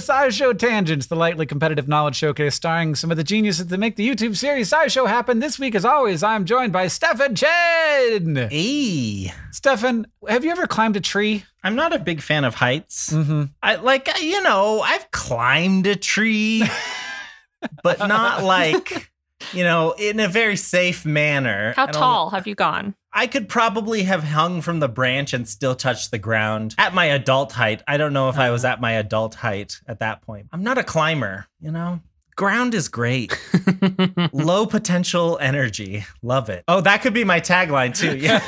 SciShow Tangents, the lightly competitive knowledge showcase starring some of the geniuses that make the YouTube series SciShow happen. This week, as always, I'm joined by Stefan Chin. Hey, Stefan, have you ever climbed a tree? I'm not a big fan of heights. Mm-hmm. I like you know I've climbed a tree, but not like you know in a very safe manner. How tall have you gone? I could probably have hung from the branch and still touch the ground at my adult height. I don't know if I uh-huh. was at my adult height at that point. I'm not a climber, you know. Ground is great. Low potential energy. Love it. Oh, that could be my tagline too. Yeah.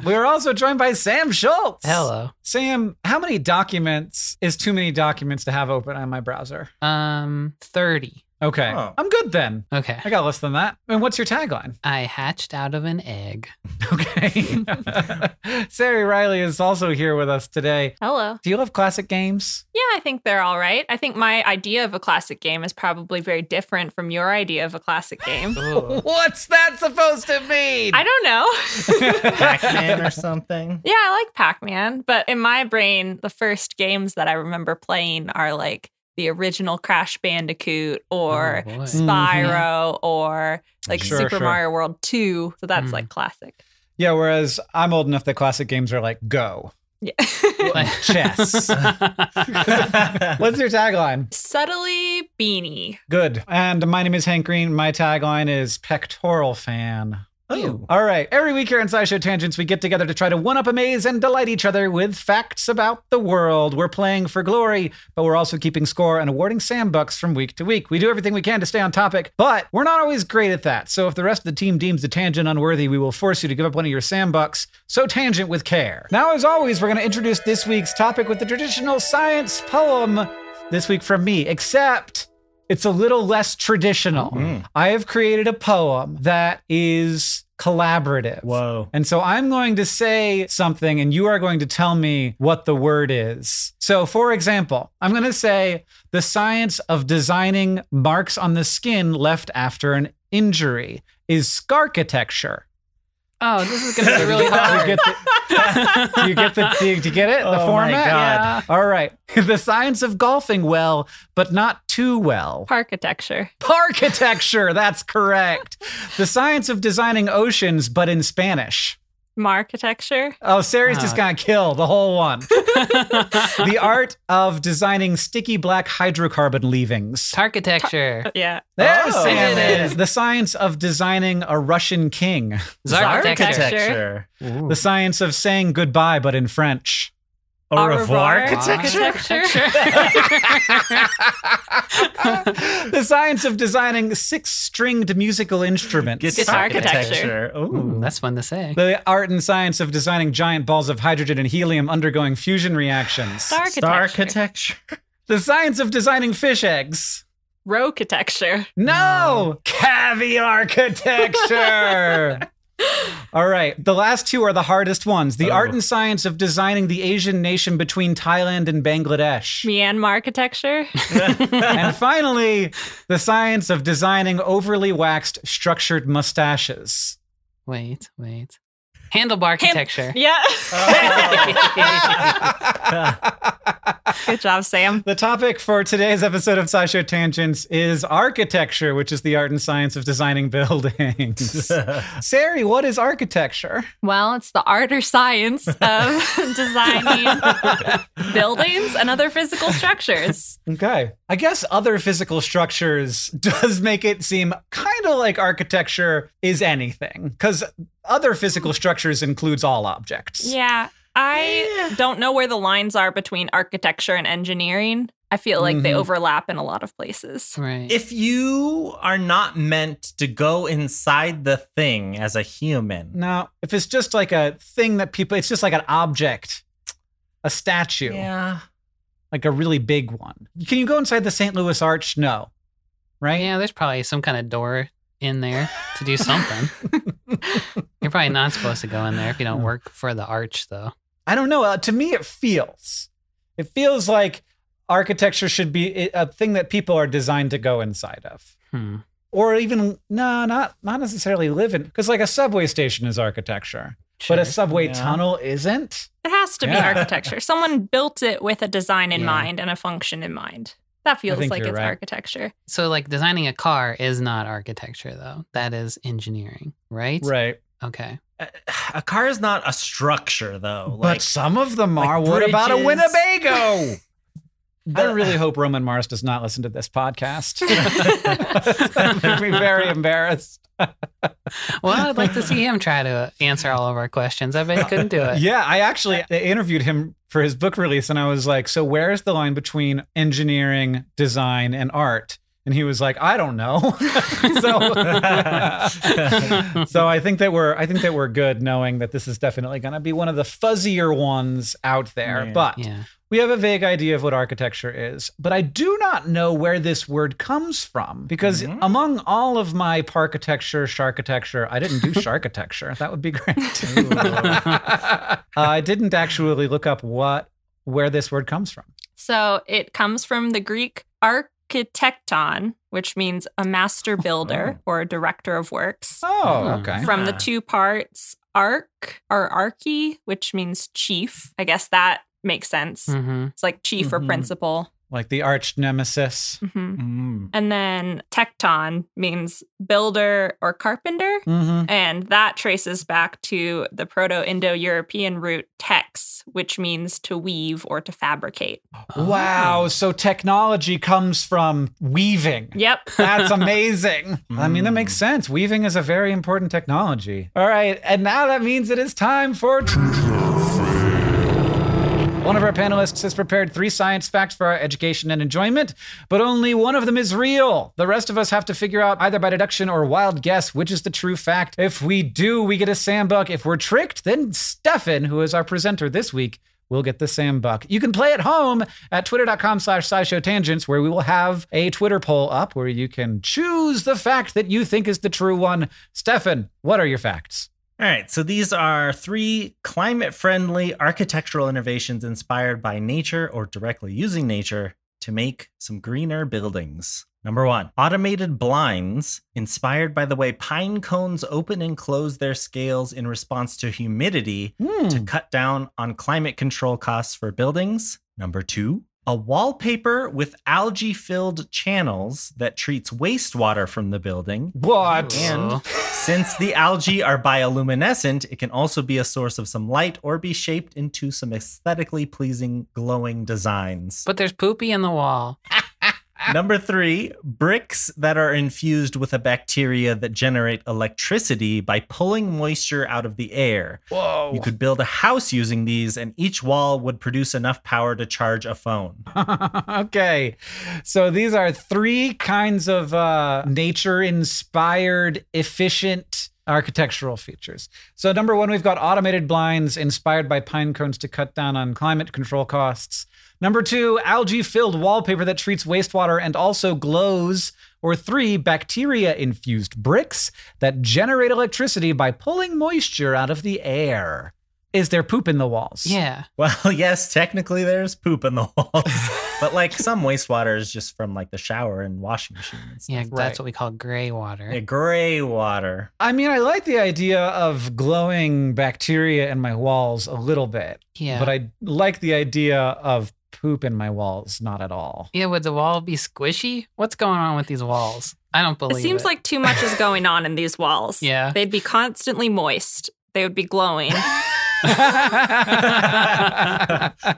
We're also joined by Sam Schultz. Hello. Sam, how many documents is too many documents to have open on my browser? Um, 30. Okay. Oh. I'm good then. Okay. I got less than that. And what's your tagline? I hatched out of an egg. Okay. Sari Riley is also here with us today. Hello. Do you love classic games? Yeah, I think they're all right. I think my idea of a classic game is probably very different from your idea of a classic game. What's that supposed to mean? I don't know. Pac-Man or something. yeah, I like Pac Man, but in my brain, the first games that I remember playing are like the original Crash Bandicoot or Oh, boy. Spyro or like Sure, Super sure. Mario World 2. So that's Mm. like classic. yeah, whereas I'm old enough that classic games are like Go, Yeah. chess. What's your tagline? Subtly beanie. Good. And my name is Hank Green. My tagline is pectoral fan. Oh. All right. Every week here in SciShow Tangents, we get together to try to one up, amaze, and delight each other with facts about the world. We're playing for glory, but we're also keeping score and awarding Sam bucks from week to week. We do everything we can to stay on topic, but we're not always great at that. So if the rest of the team deems the tangent unworthy, we will force you to give up one of your Sam bucks. So tangent with care. Now, as always, we're going to introduce this week's topic with the traditional science poem. This week from me, except it's a little less traditional. Mm. I have created a poem that is collaborative. Whoa. And so I'm going to say something and you are going to tell me what the word is. So, for example, I'm going to say the science of designing marks on the skin left after an injury is scarchitecture. Oh, this is going to be really Do you hard. get the, do you get the, do you get it? The Oh my format? God. All right. The science of golfing well, but not too well. Architecture. Parkitecture, that's correct. The science of designing oceans, but in Spanish. Markitecture. Oh, Sari's just Uh. gonna kill the whole one. the art of designing sticky black hydrocarbon leavings. Architecture. Yeah. There Oh. Sam I did it. is. The science of designing a Russian king. Architecture. Architecture. The science of saying goodbye, but in French. Au revoir architecture. the science of designing six-stringed musical instruments. Guitar architecture. architecture. Ooh. Ooh, that's fun to say. the art and science of designing giant balls of hydrogen and helium undergoing fusion reactions. Star Star architecture. architecture. The science of designing fish eggs. Roe architecture. No, caviar architecture. All right, the last two are the hardest ones. The Oh. art and science of designing the Asian nation between Thailand and Bangladesh. Myanmar architecture. and finally, the science of designing overly waxed structured mustaches. Wait, wait. Handlebar architecture. Yeah. Good job, Sam. The topic for today's episode of SciShow Tangents is architecture, which is the art and science of designing buildings. Sari, what is architecture? Well, it's the art or science of designing buildings and other physical structures. Okay. I guess other physical structures does make it seem kind of like architecture is anything, because other physical structures includes all objects. Yeah. I don't know where the lines are between architecture and engineering. I feel like they Mhm. overlap in a lot of places. Right. if you are not meant to go inside the thing as a human, Now, if it's just like a thing that people, it's just like an object, a statue, yeah, like a really big one. Can you go inside the St. Louis Arch? No. Right? yeah, there's probably some kind of door in there to do something. You're probably not supposed to go in there if you don't work for the arch, though. I don't know. Uh, to me, it feels. It feels like architecture should be a thing that people are designed to go inside of. Hmm. or even no, not not necessarily live in because like a subway station is architecture, but a subway Yeah. tunnel isn't. It has to be architecture. Someone built it with a design in Yeah. mind and a function in mind. That feels like it's right. architecture. So, like, designing a car is not architecture, though. That is engineering, right? Right. Okay. A, a car is not a structure, though. but Like some of them like are. what about a bridges. Winnebago? I really hope Roman Mars does not listen to this podcast. That would be very embarrassed. Well, I'd like to see him try to answer all of our questions. I bet he couldn't do it. Yeah, I actually interviewed him for his book release, and I was like, "So where's the line between engineering, design, and art?" And he was like, "I don't know." so, so I think that we're I think that we're good, knowing that this is definitely going to be one of the fuzzier ones out there. Yeah. But Yeah. We have a vague idea of what architecture is, but I do not know where this word comes from because Mhm. among all of my parkitecture, sharkitecture, I didn't do sharkitecture. That would be great. I didn't actually look up what where this word comes from. So it comes from the Greek architecton, which means a master builder or a director of works. Oh, Hmm. okay. From the two parts, arch or archi, which means chief. I guess that makes sense. hmm It's like chief or Mhm. principal. Like the arch nemesis. hmm Mm. And then tecton means builder or carpenter. Mm-hmm. And that traces back to the Proto Indo European root tex, which means to weave or to fabricate. Oh. Wow. So technology comes from weaving. Yep. That's amazing. I mean, that Mm. makes sense. Weaving is a very important technology. All right. And now that means it is time for. One of our panelists has prepared three science facts for our education and enjoyment, but only one of them is real. The rest of us have to figure out either by deduction or wild guess which is the true fact. If we do, we get a Sam Buck. If we're tricked, then Stefan, who is our presenter this week, will get the Sam Buck. You can play at home at twitter.com slash scishow where we will have a Twitter poll up where you can choose the fact that you think is the true one. Stefan, what are your facts? All right, so these are three climate friendly architectural innovations inspired by nature or directly using nature to make some greener buildings. Number one, automated blinds inspired by the way pine cones open and close their scales in response to humidity Hmm. to cut down on climate control costs for buildings. Number two, a wallpaper with algae filled channels that treats wastewater from the building. What? And since the algae are bioluminescent, it can also be a source of some light or be shaped into some aesthetically pleasing glowing designs. But there's poopy in the wall. Number three, bricks that are infused with a bacteria that generate electricity by pulling moisture out of the air. Whoa. You could build a house using these, and each wall would produce enough power to charge a phone. okay. So these are three kinds of uh, nature inspired, efficient architectural features. So, number one, we've got automated blinds inspired by pine cones to cut down on climate control costs. Number two, algae filled wallpaper that treats wastewater and also glows. Or three, bacteria infused bricks that generate electricity by pulling moisture out of the air. Is there poop in the walls? Yeah. Well, yes, technically there's poop in the walls, but like some wastewater is just from like the shower and washing machine. And stuff. Yeah, Right. that's what we call gray water. Yeah, gray water. I mean, I like the idea of glowing bacteria in my walls a little bit, yeah. but I like the idea of poop in my walls not at all. yeah, would the wall be squishy? What's going on with these walls? I don't believe It believe seems like too much is going on in these walls. Yeah. They'd be constantly moist. They would be glowing.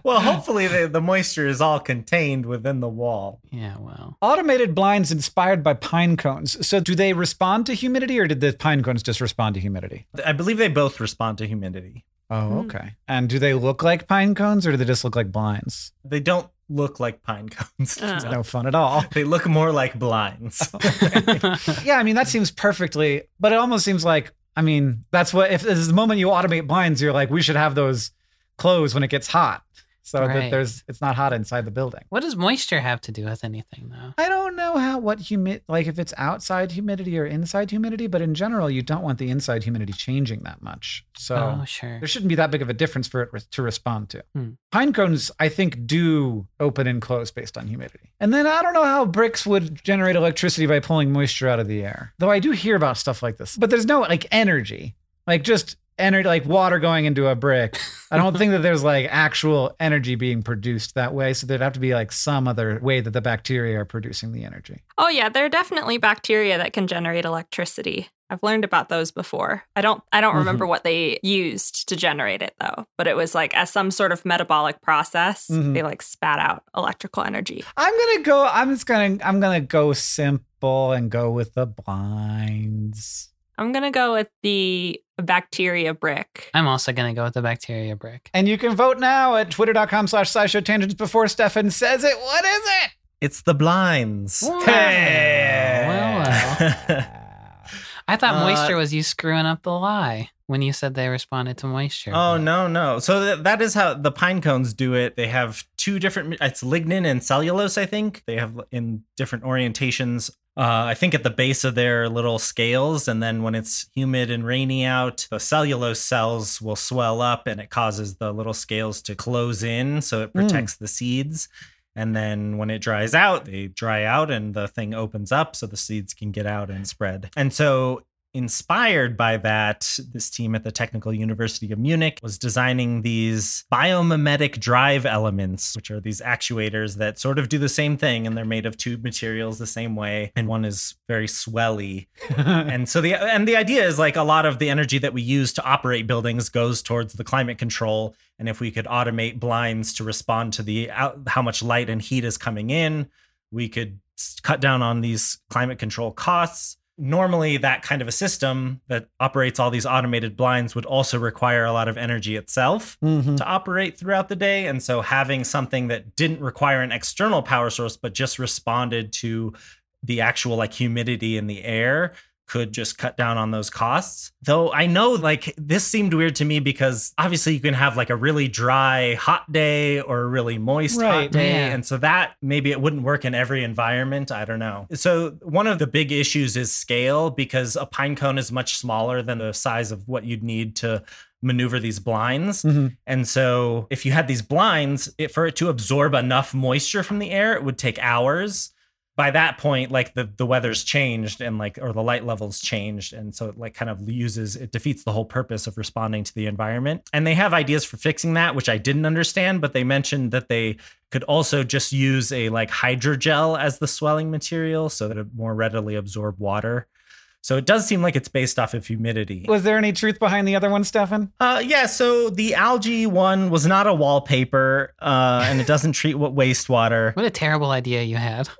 well, hopefully the, the moisture is all contained within the wall. Yeah, well. Automated blinds inspired by pine cones. So, do they respond to humidity or did the pine cones just respond to humidity? I believe they both respond to humidity. Oh, Hmm. okay. And do they look like pine cones or do they just look like blinds? They don't look like pine cones. Uh. It's no fun at all. They look more like blinds. yeah, I mean, that seems perfectly, but it almost seems like, I mean, that's what, if this is the moment you automate blinds, you're like, we should have those closed when it gets hot. So that there's, it's not hot inside the building. what does moisture have to do with anything, though? I don't know how, what humid, like if it's outside humidity or inside humidity, but in general, you don't want the inside humidity changing that much. So oh, sure. there shouldn't be that big of a difference for it re- to respond to. Hmm. Pine cones, I think, do open and close based on humidity. And then I don't know how bricks would generate electricity by pulling moisture out of the air. Though I do hear about stuff like this, but there's no like energy. Like just energy, like water going into a brick. I don't think that there's like actual energy being produced that way. So there'd have to be like some other way that the bacteria are producing the energy. Oh yeah, there are definitely bacteria that can generate electricity. I've learned about those before. I don't I don't remember what they used to generate it though, but it was like as some sort of metabolic process, Mhm. they like spat out electrical energy. I'm gonna go. I'm just gonna. I'm gonna go simple and go with the blinds. I'm going to go with the bacteria brick. I'm also going to go with the bacteria brick. And you can vote now at twitter.com slash scishow tangents before Stefan says it. What is it? It's the blinds. Hey. Well, well. I thought Uh, moisture was you screwing up the lie when you said they responded to moisture. Oh no, no. So th- that is how the pine cones do it. They have two different. It's lignin and cellulose. I think they have in different orientations. Uh, I think at the base of their little scales, and then when it's humid and rainy out, the cellulose cells will swell up, and it causes the little scales to close in, so it Mm. protects the seeds. And then when it dries out, they dry out, and the thing opens up, so the seeds can get out and spread. And so inspired by that, this team at the Technical University of Munich was designing these biomimetic drive elements, which are these actuators that sort of do the same thing and they're made of two materials the same way. And one is very swelly. and so the and the idea is like a lot of the energy that we use to operate buildings goes towards the climate control. And if we could automate blinds to respond to the uh, how much light and heat is coming in, we could cut down on these climate control costs normally that kind of a system that operates all these automated blinds would also require a lot of energy itself Mhm. to operate throughout the day and so having something that didn't require an external power source but just responded to the actual like humidity in the air could just cut down on those costs. Though I know like this seemed weird to me because obviously you can have like a really dry hot day or a really moist Right, hot day yeah. and so that maybe it wouldn't work in every environment, I don't know. So one of the big issues is scale because a pine cone is much smaller than the size of what you'd need to maneuver these blinds. Mhm. And so if you had these blinds, it, for it to absorb enough moisture from the air, it would take hours. By that point, like the, the weather's changed and like or the light levels changed. And so it like kind of uses it defeats the whole purpose of responding to the environment. And they have ideas for fixing that, which I didn't understand, but they mentioned that they could also just use a like hydrogel as the swelling material so that it more readily absorb water. So it does seem like it's based off of humidity. Was there any truth behind the other one, Stefan? Uh, yeah, so the algae one was not a wallpaper, uh, and it doesn't treat what wastewater. What a terrible idea you had.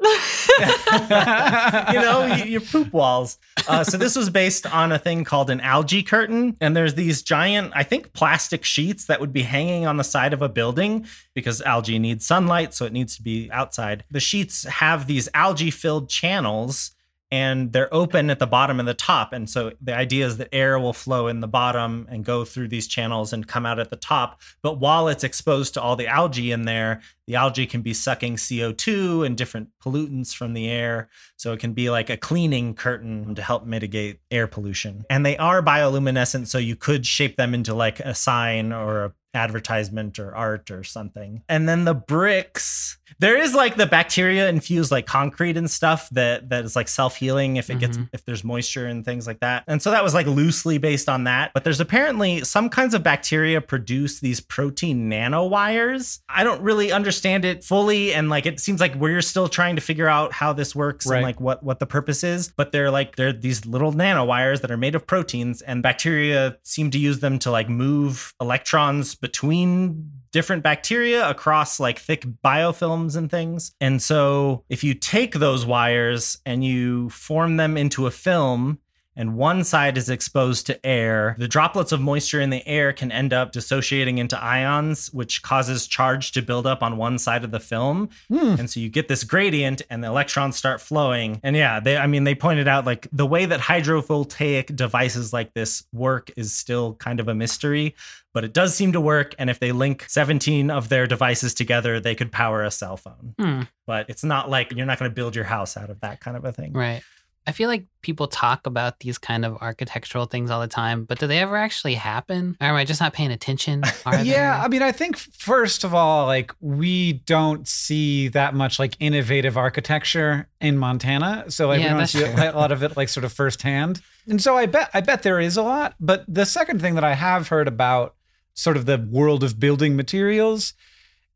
you know, your poop walls. Uh, so this was based on a thing called an algae curtain, and there's these giant, I think, plastic sheets that would be hanging on the side of a building because algae needs sunlight, so it needs to be outside. The sheets have these algae-filled channels. And they're open at the bottom and the top. And so the idea is that air will flow in the bottom and go through these channels and come out at the top. But while it's exposed to all the algae in there, the algae can be sucking CO2 and different pollutants from the air. So it can be like a cleaning curtain to help mitigate air pollution. And they are bioluminescent, so you could shape them into like a sign or a advertisement or art or something. And then the bricks, there is like the bacteria infused like concrete and stuff that that is like self-healing if it gets Mhm. if there's moisture and things like that. And so that was like loosely based on that. But there's apparently some kinds of bacteria produce these protein nanowires. I don't really understand it fully and like it seems like we're still trying to figure out how this works Right. and like what what the purpose is. But they're like they're these little nanowires that are made of proteins and bacteria seem to use them to like move electrons between different bacteria across like thick biofilms and things. And so if you take those wires and you form them into a film and one side is exposed to air, the droplets of moisture in the air can end up dissociating into ions, which causes charge to build up on one side of the film. Hmm. And so you get this gradient and the electrons start flowing. And yeah, they I mean they pointed out like the way that hydrovoltaic devices like this work is still kind of a mystery, but it does seem to work and if they link 17 of their devices together, they could power a cell phone. Hmm, But it's not like you're not going to build your house out of that kind of a thing. right. I feel like people talk about these kind of architectural things all the time, but do they ever actually happen? Or am I just not paying attention? Are Yeah, I mean, I think first of all, like we don't see that much like innovative architecture in Montana, so like Yeah, we don't see true. a lot of it like sort of firsthand. And so I bet I bet there is a lot. But the second thing that I have heard about sort of the world of building materials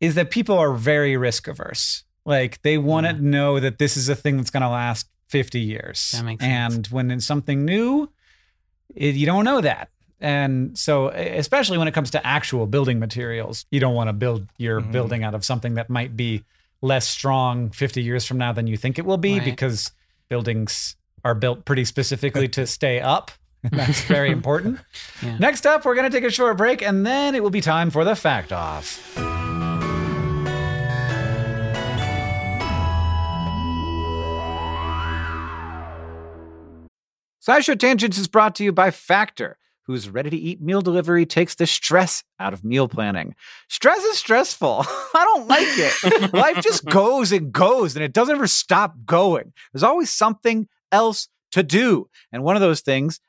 is that people are very risk averse. Like they want Yeah. to know that this is a thing that's going to last 50 years. That makes sense. and when it's something new, it, you don't know that. And so, especially when it comes to actual building materials, you don't want to build your Mhm. building out of something that might be less strong 50 years from now than you think it will be Right. because buildings are built pretty specifically to stay up. And that's very important. Yeah. Next up, we're going to take a short break and then it will be time for the fact off. SciShow Tangents is brought to you by Factor, whose ready to eat meal delivery takes the stress out of meal planning. Stress is stressful. I don't like it. Life just goes and goes and it doesn't ever stop going. There's always something else to do. And one of those things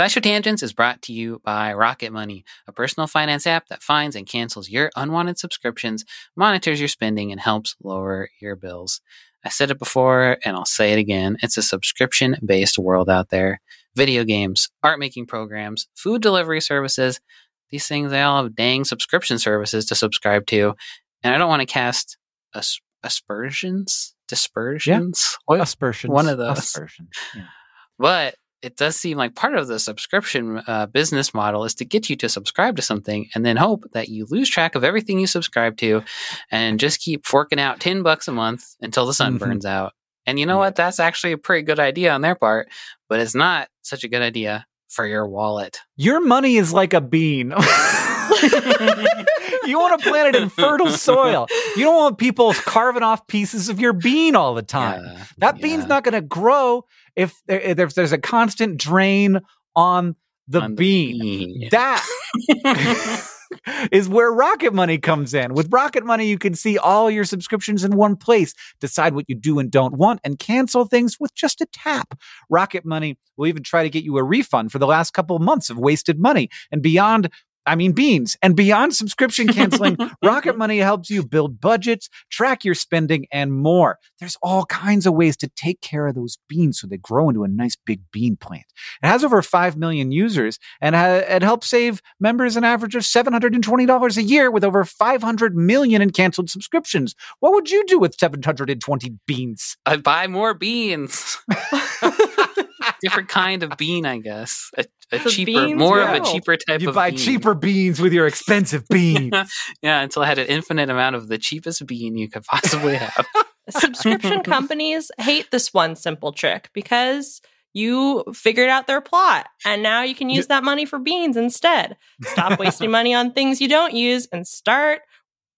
SciShow Tangents is brought to you by Rocket Money, a personal finance app that finds and cancels your unwanted subscriptions, monitors your spending, and helps lower your bills. I said it before and I'll say it again. It's a subscription based world out there. Video games, art making programs, food delivery services. These things, they all have dang subscription services to subscribe to. And I don't want to cast as- aspersions, dispersions. Oh, what- Aspersions. One of those. Aspersions. Yeah. but it does seem like part of the subscription uh, business model is to get you to subscribe to something and then hope that you lose track of everything you subscribe to and just keep forking out 10 bucks a month until the sun Mhm. burns out. And you know what? That's actually a pretty good idea on their part, but it's not such a good idea for your wallet. Your money is like a bean. you want to plant it in fertile soil. You don't want people carving off pieces of your bean all the time. Yeah, That bean's not going to grow if, there, if there's a constant drain on the On the bean. bean. That is where Rocket Money comes in. With Rocket Money, you can see all your subscriptions in one place, decide what you do and don't want, and cancel things with just a tap. Rocket Money will even try to get you a refund for the last couple of months of wasted money. And beyond, I mean, beans. And beyond subscription canceling, Rocket Money helps you build budgets, track your spending, and more. There's all kinds of ways to take care of those beans so they grow into a nice big bean plant. It has over 5 million users and ha- it helps save members an average of $720 a year with over 500 million in canceled subscriptions. What would you do with 720 beans? I'd buy more beans. Different kind of bean, I guess. A, a cheaper, beans, more yeah. of a cheaper type of bean. You of buy bean. cheaper beans with your expensive beans. yeah, until I had an infinite amount of the cheapest bean you could possibly have. Subscription companies hate this one simple trick because you figured out their plot and now you can use that money for beans instead. Stop wasting money on things you don't use and start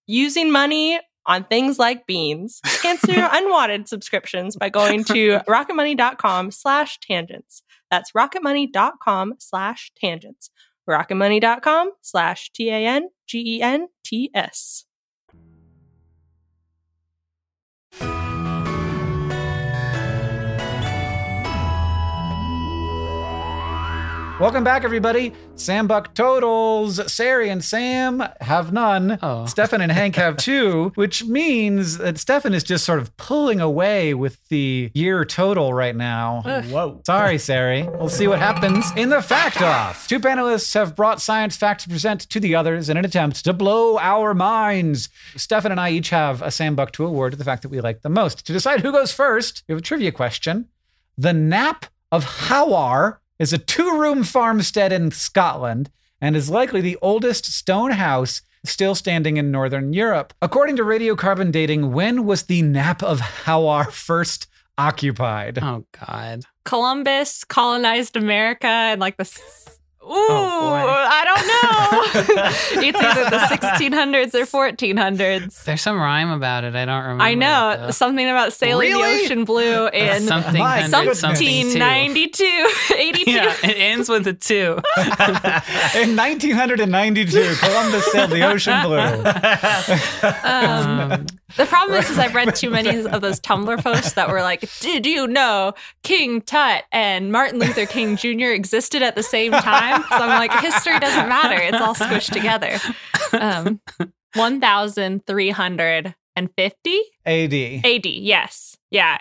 using money on things like beans. Cancel your unwanted subscriptions by going to rocketmoney.com slash tangents. That's rocketmoney.com slash tangents. rocketmoney.com slash T-A-N-G-E-N-T-S. Welcome back, everybody. Sam Buck totals. Sari and Sam have none. Oh. Stefan and Hank have two, which means that Stefan is just sort of pulling away with the year total right now. Whoa. Sorry, Sari. We'll see what happens in the fact off. Two panelists have brought science facts to present to the others in an attempt to blow our minds. Stefan and I each have a Sam Buck to award to the fact that we like the most. To decide who goes first, we have a trivia question. The Knap of Howar is a two room farmstead in Scotland and is likely the oldest stone house still standing in Northern Europe. According to radiocarbon dating, when was the Knap of Howar first occupied? Oh God. Columbus colonized America and like the. S- Ooh, boy. I don't know. it's either the 1600s or 1400s. There's some rhyme about it. I don't remember. I know though. something about sailing Really? the ocean blue in something My something two. 1792, 82. Yeah, it ends with a two. In 1992, Columbus sailed the ocean blue. Um, the problem is, is I've read too many of those Tumblr posts that were like, "Did you know King Tut and Martin Luther King Jr. existed at the same time?" So I'm like, history doesn't matter; it's all squished together. Um, One thousand three hundred and fifty AD. AD. Yes, yeah,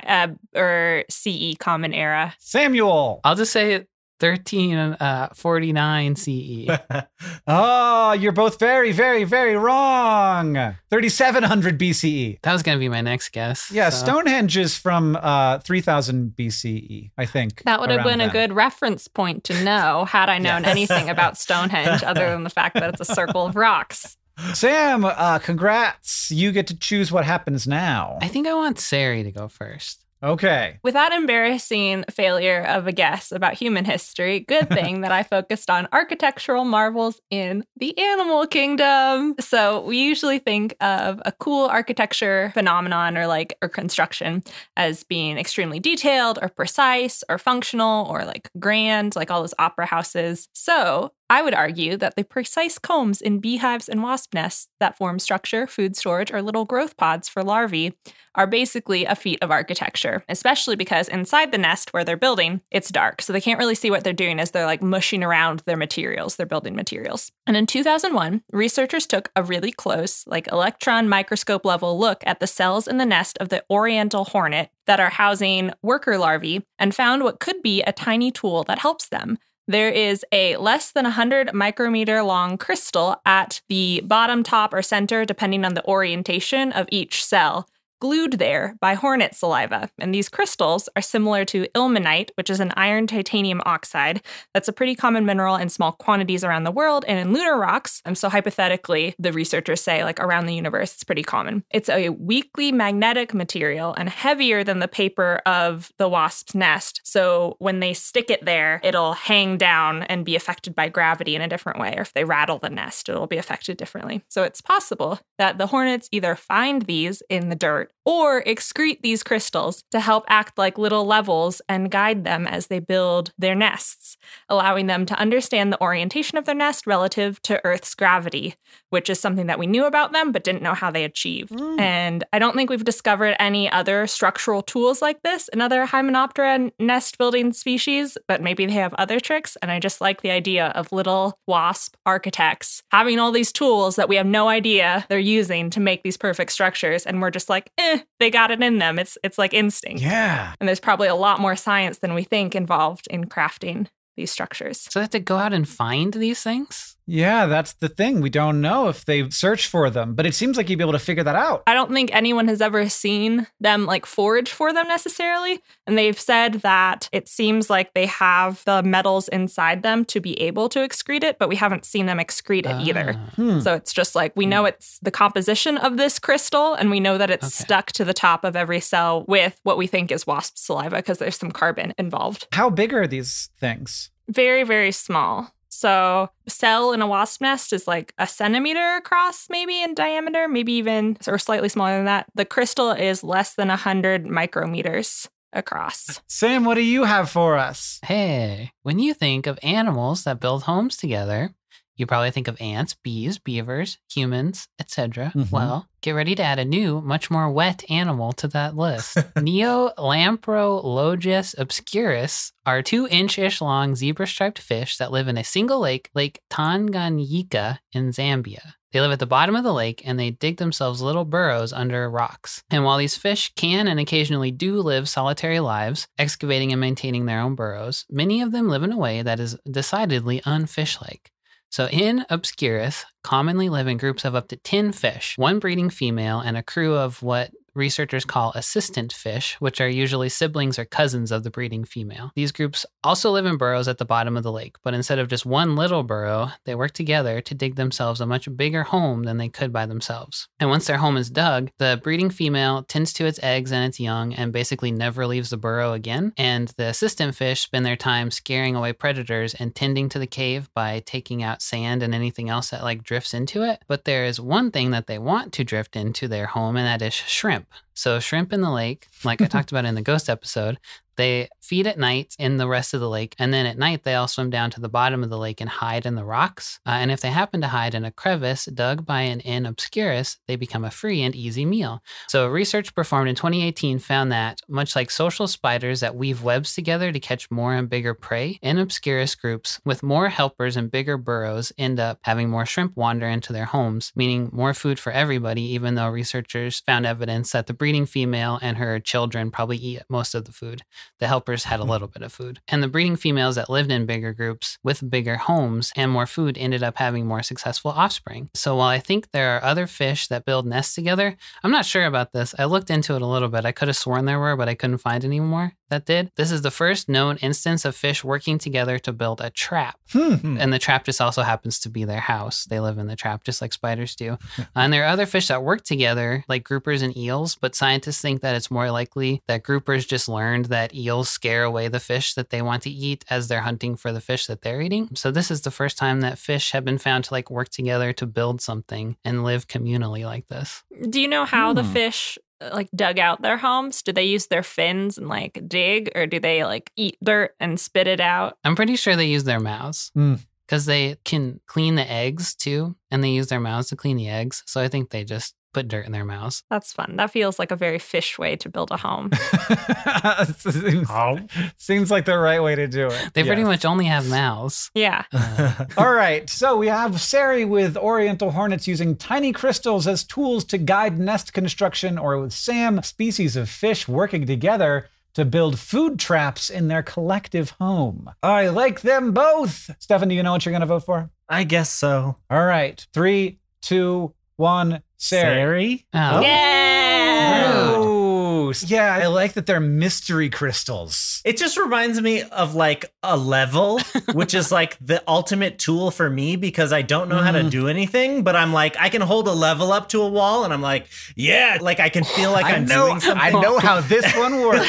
uh, or CE Common Era. Samuel. I'll just say 13 uh CE. Oh, you're both very, very, very wrong. 3700 BCE. That was gonna be my next guess. Yeah, so- Stonehenge is from uh, 3000 BCE, I think. That would have around been a good reference point to know had I known Yes. anything about Stonehenge other than the fact that it's a circle of rocks. Sam, uh, congrats. You get to choose what happens now. I think I want Sari to go first. Okay. With that embarrassing failure of a guess about human history, good thing that I focused on architectural marvels in the animal kingdom. So we usually think of a cool architecture phenomenon or like or construction as being extremely detailed or precise or functional or like grand, like all those opera houses. So I would argue that the precise combs in beehives and wasp nests that form structure, food storage, or little growth pods for larvae are basically a feat of architecture, especially because inside the nest where they're building, it's dark. So they can't really see what they're doing as they're like mushing around their materials, their building materials. And in 2001, researchers took a really close, like electron microscope level look at the cells in the nest of the oriental hornet that are housing worker larvae and found what could be a tiny tool that helps them. There is a less than 100 micrometer long crystal at the bottom, top, or center, depending on the orientation of each cell, glued there by hornet saliva. And these crystals are similar to ilmenite, which is an iron titanium oxide that's a pretty common mineral in small quantities around the world and in lunar rocks. And so, hypothetically, the researchers say, like around the universe, it's pretty common. It's a weakly magnetic material and heavier than the paper of the wasp's nest. So, when they stick it there, it'll hang down and be affected by gravity in a different way. Or if they rattle the nest, it'll be affected differently. So, it's possible that the hornets either find these in the dirt or excrete these crystals to help act like little levels and guide them as they build their nests, allowing them to understand the orientation of their nest relative to Earth's gravity, which is something that we knew about them but didn't know how they achieved. Mm. And I don't think we've discovered any other structural tools like this in other Hymenoptera nest building species, but maybe they have other tricks. And I just like the idea of little wasp architects having all these tools that we have no idea they're using to make these perfect structures. And we're just like, eh, they got it in them. It's it's like instinct. Yeah. And there's probably a lot more science than we think involved in crafting these structures. So they have to go out and find these things? Yeah, that's the thing. We don't know if they search for them, but it seems like you'd be able to figure that out. I don't think anyone has ever seen them like forage for them necessarily. And they've said that it seems like they have the metals inside them to be able to excrete it, but we haven't seen them excrete it either. Ah. Hmm. So it's just like we know it's the composition of this crystal and we know that it's Okay. stuck to the top of every cell with what we think is wasp saliva because there's some carbon involved. How big are these things? Very, very small. So, cell in a wasp nest is like a centimeter across, maybe in diameter, maybe even or slightly smaller than that. The crystal is less than 100 micrometers across. Sam, what do you have for us? Hey, when you think of animals that build homes together, you probably think of ants, bees, beavers, humans, etc. Mhm. Well, get ready to add a new, much more wet animal to that list. Neo Neolamprologus obscurus are two inch ish long zebra striped fish that live in a single lake, Lake Tanganyika in Zambia. They live at the bottom of the lake and they dig themselves little burrows under rocks. And while these fish can and occasionally do live solitary lives, excavating and maintaining their own burrows, many of them live in a way that is decidedly unfish like. So N obscurus, commonly live in groups of up to 10 fish, one breeding female, and a crew of what researchers call assistant fish, which are usually siblings or cousins of the breeding female. These groups also live in burrows at the bottom of the lake, but instead of just one little burrow, they work together to dig themselves a much bigger home than they could by themselves. And once their home is dug, the breeding female tends to its eggs and its young and basically never leaves the burrow again. And the assistant fish spend their time scaring away predators and tending to the cave by taking out sand and anything else that like drifts into it. But there is one thing that they want to drift into their home, and that is shrimp. Camp. So, shrimp in the lake, like I talked about in the ghost episode, they feed at night in the rest of the lake. And then at night, they all swim down to the bottom of the lake and hide in the rocks. Uh, and if they happen to hide in a crevice dug by an N obscurus, they become a free and easy meal. So, research performed in 2018 found that, much like social spiders that weave webs together to catch more and bigger prey, N obscurus groups with more helpers and bigger burrows end up having more shrimp wander into their homes, meaning more food for everybody, even though researchers found evidence that the breeding female and her children probably eat most of the food. The helpers had a mm-hmm. little bit of food. And the breeding females that lived in bigger groups with bigger homes and more food ended up having more successful offspring. So while I think there are other fish that build nests together, I'm not sure about this. I looked into it a little bit. I could have sworn there were, but I couldn't find any more that did. This is the first known instance of fish working together to build a trap. Hmm. And the trap just also happens to be their house. They live in the trap just like spiders do. and there are other fish that work together, like groupers and eels, but scientists think that it's more likely that groupers just learned that eels scare away the fish that they want to eat as they're hunting for the fish that they're eating. So this is the first time that fish have been found to like work together to build something and live communally like this. Do you know how the Hmm. fish uh, like dug out their homes? Do they use their fins and like dig or do they like eat dirt and spit it out? I'm pretty sure they use their mouths. Hmm. Because they can clean the eggs too, and they use their mouths to clean the eggs. So I think they just put dirt in their mouths. That's fun. That feels like a very fish way to build a home. seems, Oh. seems like the right way to do it. They pretty much only have mouths. Yeah. Uh, All right, so we have Sari with Oriental hornets using tiny crystals as tools to guide nest construction, or with Sam, species of fish working together to build food traps in their collective home. I like them both. Stefan, do you know what you're going to vote for? I guess so. All right, three, two, one. Sari. Sari? oh. Yeah. Ooh, yeah, I like that they're mystery crystals. It just reminds me of like a level, which is like the ultimate tool for me because I don't know how to Mm. do anything, but I'm like, I can hold a level up to a wall and I'm like, yeah, like I can feel like I I'm know, doing something. I know how this one works.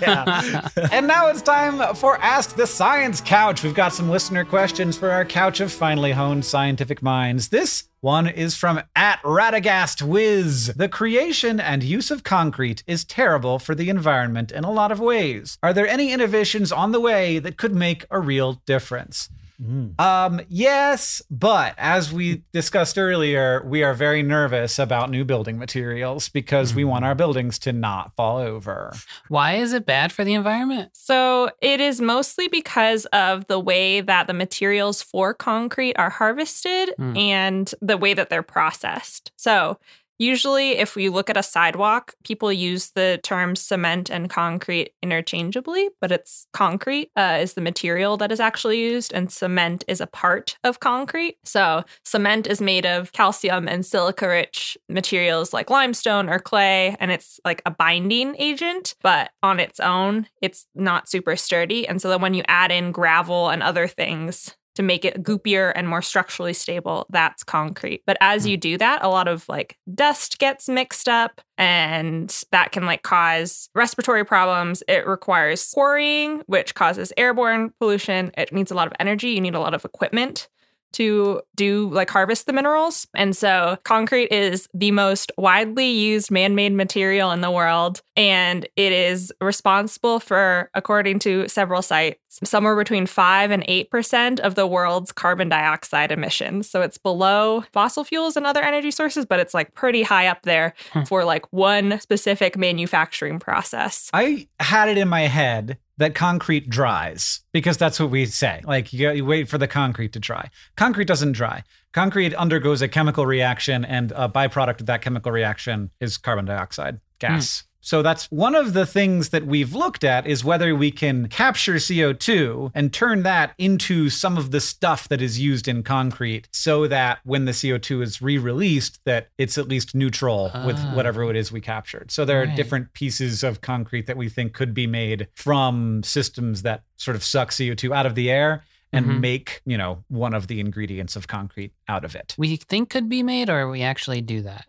yeah. And now it's time for Ask the Science Couch. We've got some listener questions for our couch of finely honed scientific minds. This one is from at Radagast Wiz. The creation and use of concrete is terrible for the environment in a lot of ways. Are there any innovations on the way that could make a real difference? Mm. Um, yes, but as we discussed earlier, we are very nervous about new building materials because we want our buildings to not fall over. Why is it bad for the environment? So it is mostly because of the way that the materials for concrete are harvested Hmm. and the way that they're processed. So usually, if we look at a sidewalk, people use the terms cement and concrete interchangeably, but it's concrete uh, is the material that is actually used, and cement is a part of concrete. So cement is made of calcium and silica rich materials like limestone or clay, and it's like a binding agent, but on its own, it's not super sturdy. And so then when you add in gravel and other things, to make it goopier and more structurally stable, that's concrete. But as hmm. you do that, a lot of like dust gets mixed up and that can like cause respiratory problems. It requires quarrying, which causes airborne pollution. It needs a lot of energy. You need a lot of equipment to do like harvest the minerals. And so concrete is the most widely used man made material in the world. And it is responsible for, according to several sites, somewhere between 5 and 8% of the world's carbon dioxide emissions. So it's below fossil fuels and other energy sources, but it's like pretty high up there Hmm. for like one specific manufacturing process. I had it in my head that concrete dries because that's what we say. Like you, you wait for the concrete to dry. Concrete doesn't dry. Concrete undergoes a chemical reaction, and a byproduct of that chemical reaction is carbon dioxide gas. Hmm. So that's one of the things that we've looked at is whether we can capture CO2 and turn that into some of the stuff that is used in concrete so that when the CO2 is re-released that it's at least neutral with Ah. whatever it is we captured. So there are different pieces of concrete that we think could be made from systems that sort of suck CO2 out of the air and Mhm. make, you know, one of the ingredients of concrete out of it. We think could be made, or we actually do that.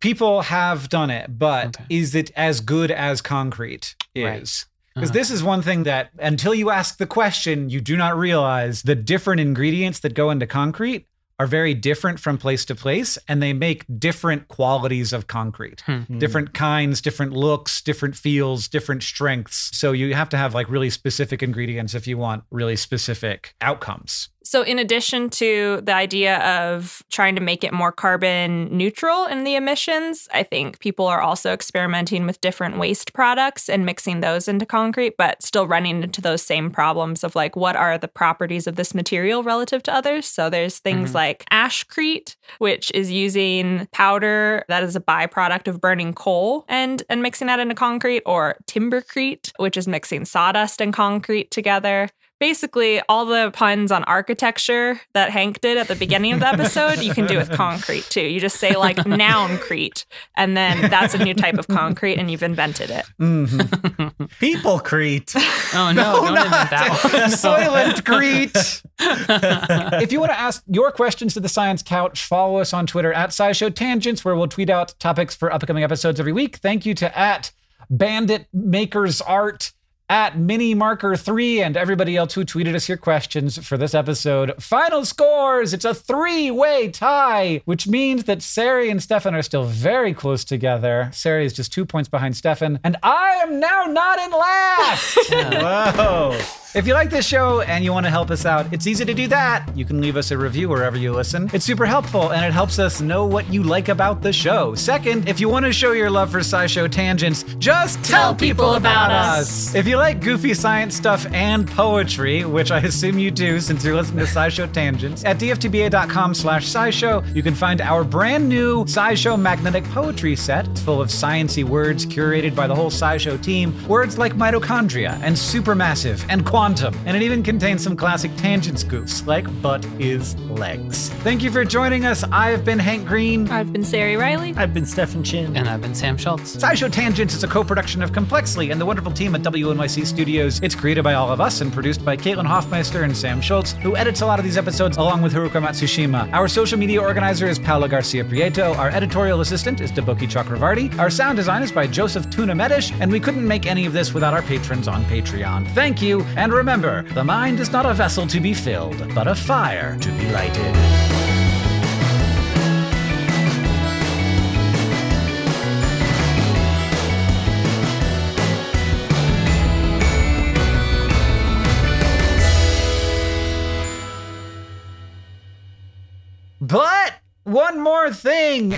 People have done it, but Okay. is it as good as concrete Right. is? Because Uh-huh. this is one thing that until you ask the question, you do not realize the different ingredients that go into concrete are very different from place to place and they make different qualities of concrete. Hmm. Different kinds, different looks, different feels, different strengths. So you have to have like really specific ingredients if you want really specific outcomes. So, in addition to the idea of trying to make it more carbon neutral in the emissions, I think people are also experimenting with different waste products and mixing those into concrete, but still running into those same problems of like, what are the properties of this material relative to others? So, there's things Mhm. like ashcrete, which is using powder that is a byproduct of burning coal and, and mixing that into concrete, or timbercrete, which is mixing sawdust and concrete together basically all the puns on architecture that Hank did at the beginning of the episode, you can do with concrete too. You just say like nouncrete, and then that's a new type of concrete, and you've invented it. Mhm. People Crete. Oh no, don't invent that one. Soylent Crete. if you want to ask your questions to the Science Couch, follow us on Twitter at SciShow Tangents, where we'll tweet out topics for upcoming episodes every week. Thank you to at Bandit Makers Art. At Mini Marker 3 and everybody else who tweeted us your questions for this episode. Final scores! It's a three way tie, which means that Sari and Stefan are still very close together. Sari is just two points behind Stefan, and I am now not in last! Whoa. If you like this show and you want to help us out, it's easy to do that. You can leave us a review wherever you listen. It's super helpful and it helps us know what you like about the show. Second, if you want to show your love for SciShow tangents, just tell, people about us. If you like goofy science stuff and poetry, which I assume you do since you're listening to SciShow tangents, at dftba.com slash scishow, you can find our brand new SciShow magnetic poetry set. It's full of sciency words curated by the whole SciShow team. Words like mitochondria and supermassive and quantum. And it even contains some classic Tangents spoofs like butt is legs. Thank you for joining us. I have been Hank Green. I've been Sari Riley. I've been Stefan Chin. And I've been Sam Schultz. SciShow Tangents is a co-production of Complexly and the wonderful team at WNYC Studios. It's created by all of us and produced by Caitlin Hoffmeister and Sam Schultz, who edits a lot of these episodes along with Haruka Matsushima. Our social media organizer is Paula Garcia Prieto. Our editorial assistant is Deboki Chakravarti. Our sound design is by Joseph Tuna Medish, and we couldn't make any of this without our patrons on Patreon. Thank you, and remember, the mind is not a vessel to be filled, but a fire to be lighted. One more thing.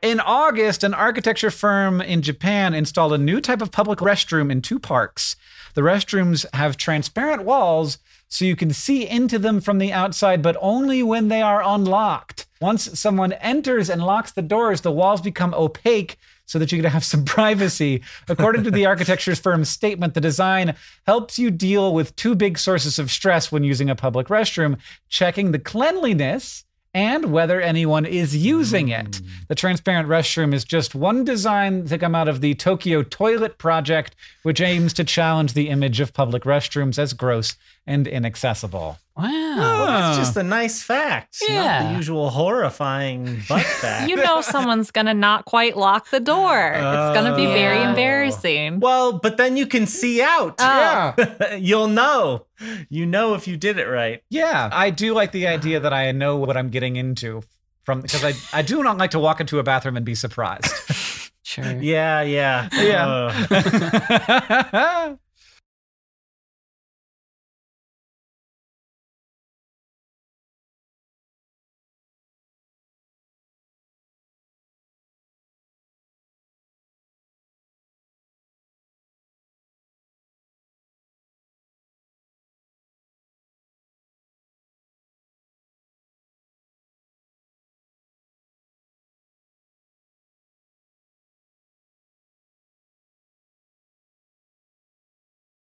In August, an architecture firm in Japan installed a new type of public restroom in two parks. The restrooms have transparent walls so you can see into them from the outside, but only when they are unlocked. Once someone enters and locks the doors, the walls become opaque so that you can have some privacy. According to the architecture firm's statement, the design helps you deal with two big sources of stress when using a public restroom checking the cleanliness and whether anyone is using it. The transparent restroom is just one design to come out of the Tokyo Toilet Project, which aims to challenge the image of public restrooms as gross and inaccessible. Wow. Well, that's just a nice fact. Not Yeah. the usual horrifying butt fact. You know someone's gonna not quite lock the door. it's gonna be very Oh. embarrassing. well, but then you can see out. Oh. Yeah. You'll know. You know if you did it right. Yeah. I do like the idea that I know what I'm getting into from because I, I do not like to walk into a bathroom and be surprised. Sure. Yeah, yeah. Yeah. Ugh.